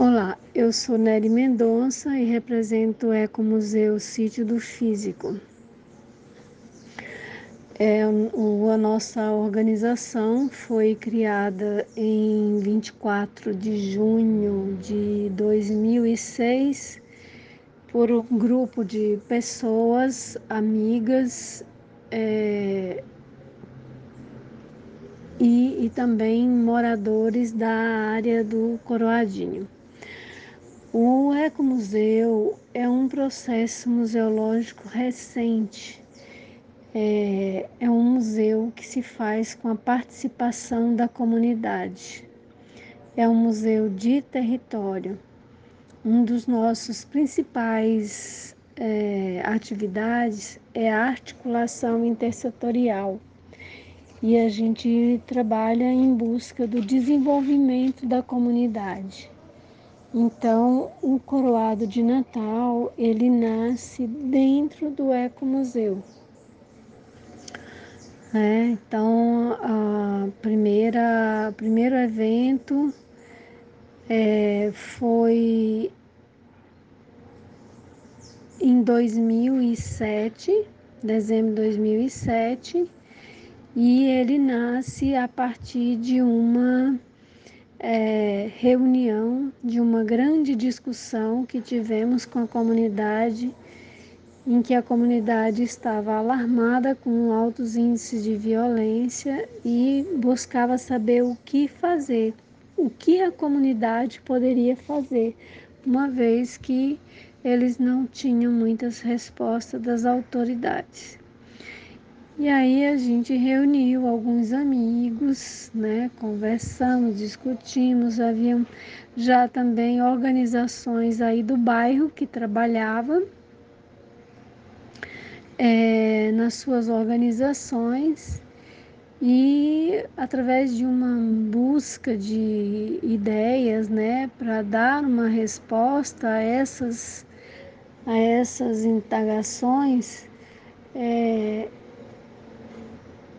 Olá, eu sou Nery Mendonça e represento o Ecomuseu Sítio do Físico. É, o, a nossa organização foi criada em 24 de junho de 2006 por um grupo de pessoas, amigas é, e, e também moradores da área do Coroadinho. O Ecomuseu é um processo museológico recente. É, é um museu que se faz com a participação da comunidade. É um museu de território. Um dos nossos principais é, atividades é a articulação intersetorial e a gente trabalha em busca do desenvolvimento da comunidade. Então, o coroado de Natal, ele nasce dentro do Ecomuseu. É, então, a primeira, primeiro evento é, foi em 2007, dezembro de 2007, e ele nasce a partir de uma é, reunião, de uma grande discussão que tivemos com a comunidade, em que a comunidade estava alarmada com altos índices de violência e buscava saber o que fazer, o que a comunidade poderia fazer, uma vez que eles não tinham muitas respostas das autoridades. E aí a gente reuniu alguns amigos, né? Conversamos, discutimos, haviam já também organizações aí do bairro que trabalhavam é, nas suas organizações e através de uma busca de ideias, né, para dar uma resposta a essas a essas indagações, é,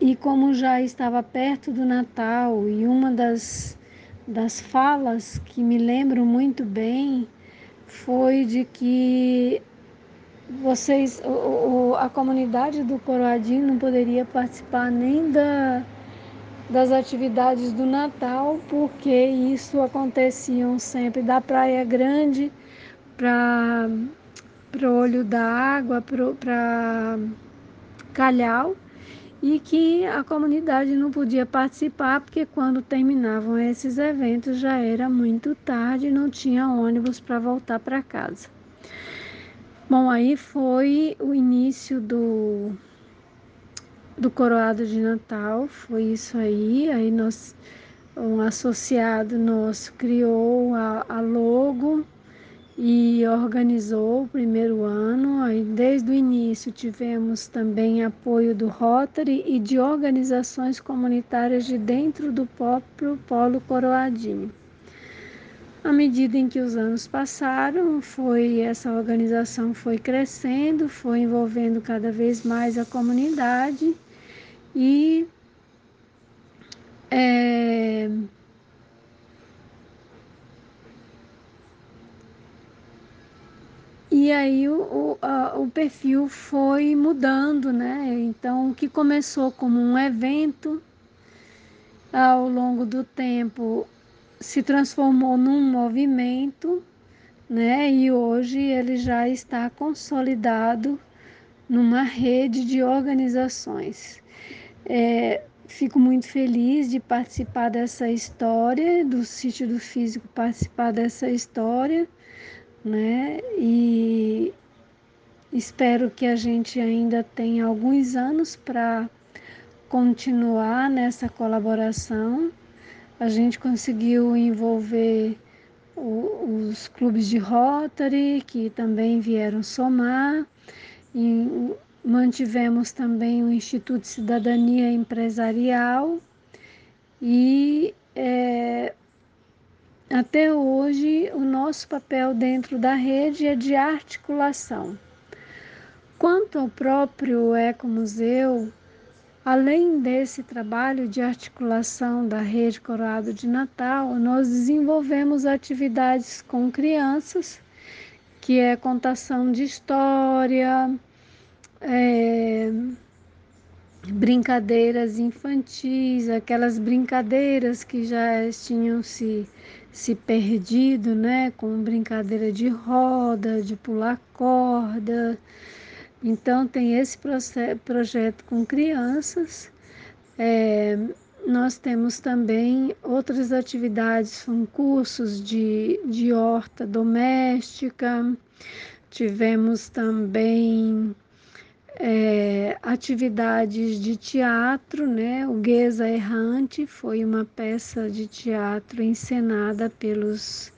e como já estava perto do Natal e uma das, das falas que me lembro muito bem foi de que vocês, o, a comunidade do Coroadinho não poderia participar nem da, das atividades do Natal, porque isso aconteciam sempre da Praia Grande para o Olho da Água, para Calhau e que a comunidade não podia participar porque quando terminavam esses eventos já era muito tarde, não tinha ônibus para voltar para casa. Bom, aí foi o início do do coroado de Natal, foi isso aí. Aí nós um associado nosso criou a, a logo e organizou o primeiro ano. Desde o início tivemos também apoio do Rotary e de organizações comunitárias de dentro do próprio Polo Coroadinho. À medida em que os anos passaram, foi essa organização foi crescendo, foi envolvendo cada vez mais a comunidade e é, E aí o, o, a, o perfil foi mudando, né? Então, o que começou como um evento, ao longo do tempo se transformou num movimento, né? E hoje ele já está consolidado numa rede de organizações. É, fico muito feliz de participar dessa história, do sítio do físico participar dessa história né? E espero que a gente ainda tenha alguns anos para continuar nessa colaboração. A gente conseguiu envolver o, os clubes de Rotary, que também vieram somar, e mantivemos também o Instituto de Cidadania Empresarial e é, até hoje, o nosso papel dentro da rede é de articulação. Quanto ao próprio Ecomuseu, Além desse trabalho de articulação da rede Coroado de Natal, nós desenvolvemos atividades com crianças, que é contação de história, é, brincadeiras infantis, aquelas brincadeiras que já tinham se, se perdido, né? Com brincadeira de roda, de pular corda. Então, tem esse projeto com crianças. É, nós temos também outras atividades, são cursos de, de horta doméstica, tivemos também é, atividades de teatro, né? O Guesa Errante foi uma peça de teatro encenada pelos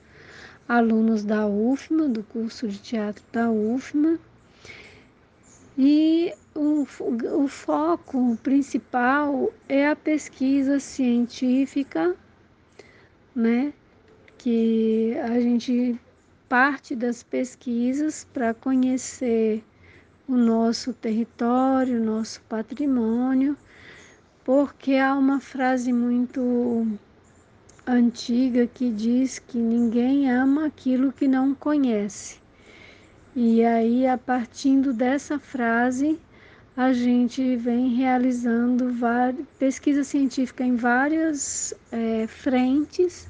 alunos da UFMA, do curso de teatro da UFMA. E o, o foco principal é a pesquisa científica, né? Que a gente parte das pesquisas para conhecer o nosso território, o nosso patrimônio, porque há uma frase muito antiga que diz que ninguém ama aquilo que não conhece. E aí, a partir dessa frase, a gente vem realizando pesquisa científica em várias é, frentes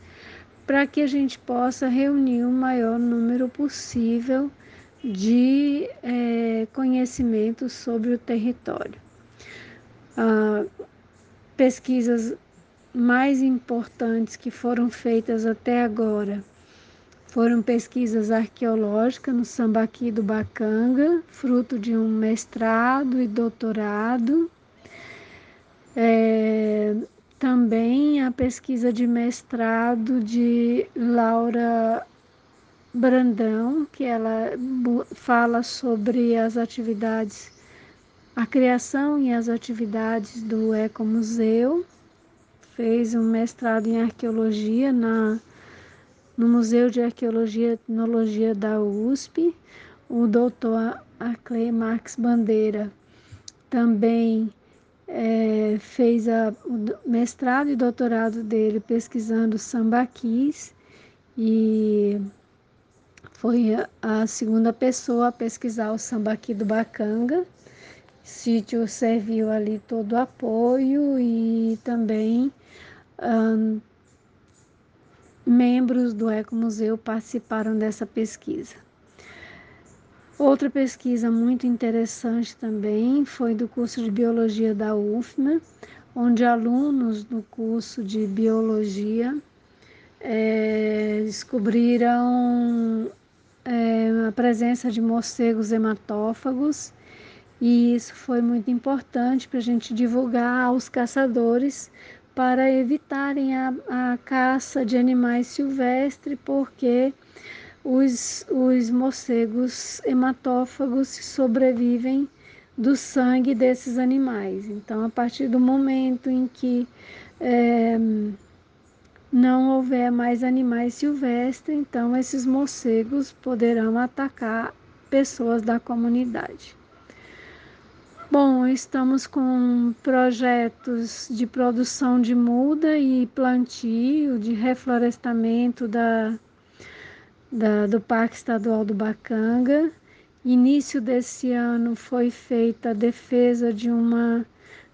para que a gente possa reunir o maior número possível de é, conhecimento sobre o território. Ah, pesquisas mais importantes que foram feitas até agora foram pesquisas arqueológicas no Sambaqui do Bacanga, fruto de um mestrado e doutorado. É, também a pesquisa de mestrado de Laura Brandão, que ela fala sobre as atividades, a criação e as atividades do Ecomuseu. Fez um mestrado em arqueologia na, no Museu de Arqueologia e Etnologia da USP. O doutor Arclay Marques Bandeira também é, fez a, o mestrado e doutorado dele pesquisando sambaquis e foi a segunda pessoa a pesquisar o sambaqui do Bacanga. O sítio serviu ali todo o apoio e também um, membros do Ecomuseu participaram dessa pesquisa. Outra pesquisa muito interessante também foi do curso de Biologia da UFMA, onde alunos do curso de Biologia é, descobriram é, a presença de morcegos hematófagos e isso foi muito importante para a gente divulgar aos caçadores para evitarem a, a caça de animais silvestres, porque os, os morcegos hematófagos sobrevivem do sangue desses animais. Então, a partir do momento em que é, não houver mais animais silvestres, então esses morcegos poderão atacar pessoas da comunidade. Bom, estamos com projetos de produção de muda e plantio, de reflorestamento da, da, do Parque Estadual do Bacanga. Início desse ano foi feita a defesa de uma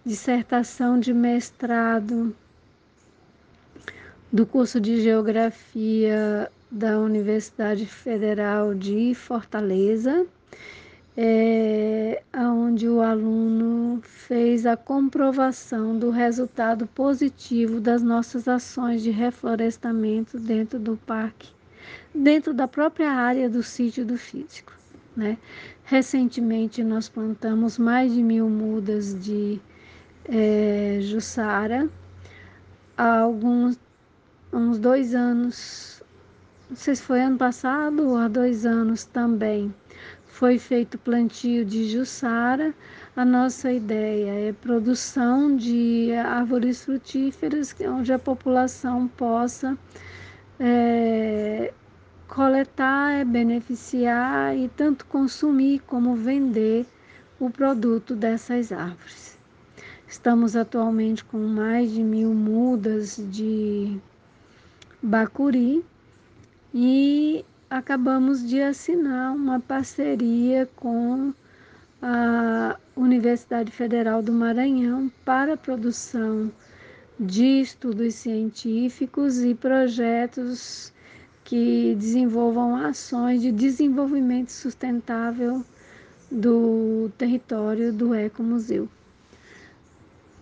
dissertação de mestrado do curso de Geografia da Universidade Federal de Fortaleza, é, onde o aluno fez a comprovação do resultado positivo das nossas ações de reflorestamento dentro do parque, dentro da própria área do sítio do físico. Né? Recentemente nós plantamos mais de mil mudas de é, Jussara, alguns uns dois anos, não sei se foi ano passado ou há dois anos também, foi feito plantio de jussara. A nossa ideia é produção de árvores frutíferas onde a população possa é, coletar, beneficiar e tanto consumir como vender o produto dessas árvores. Estamos atualmente com mais de mil mudas de bacuri e acabamos de assinar uma parceria com a Universidade Federal do Maranhão para a produção de estudos científicos e projetos que desenvolvam ações de desenvolvimento sustentável do território do Ecomuseu.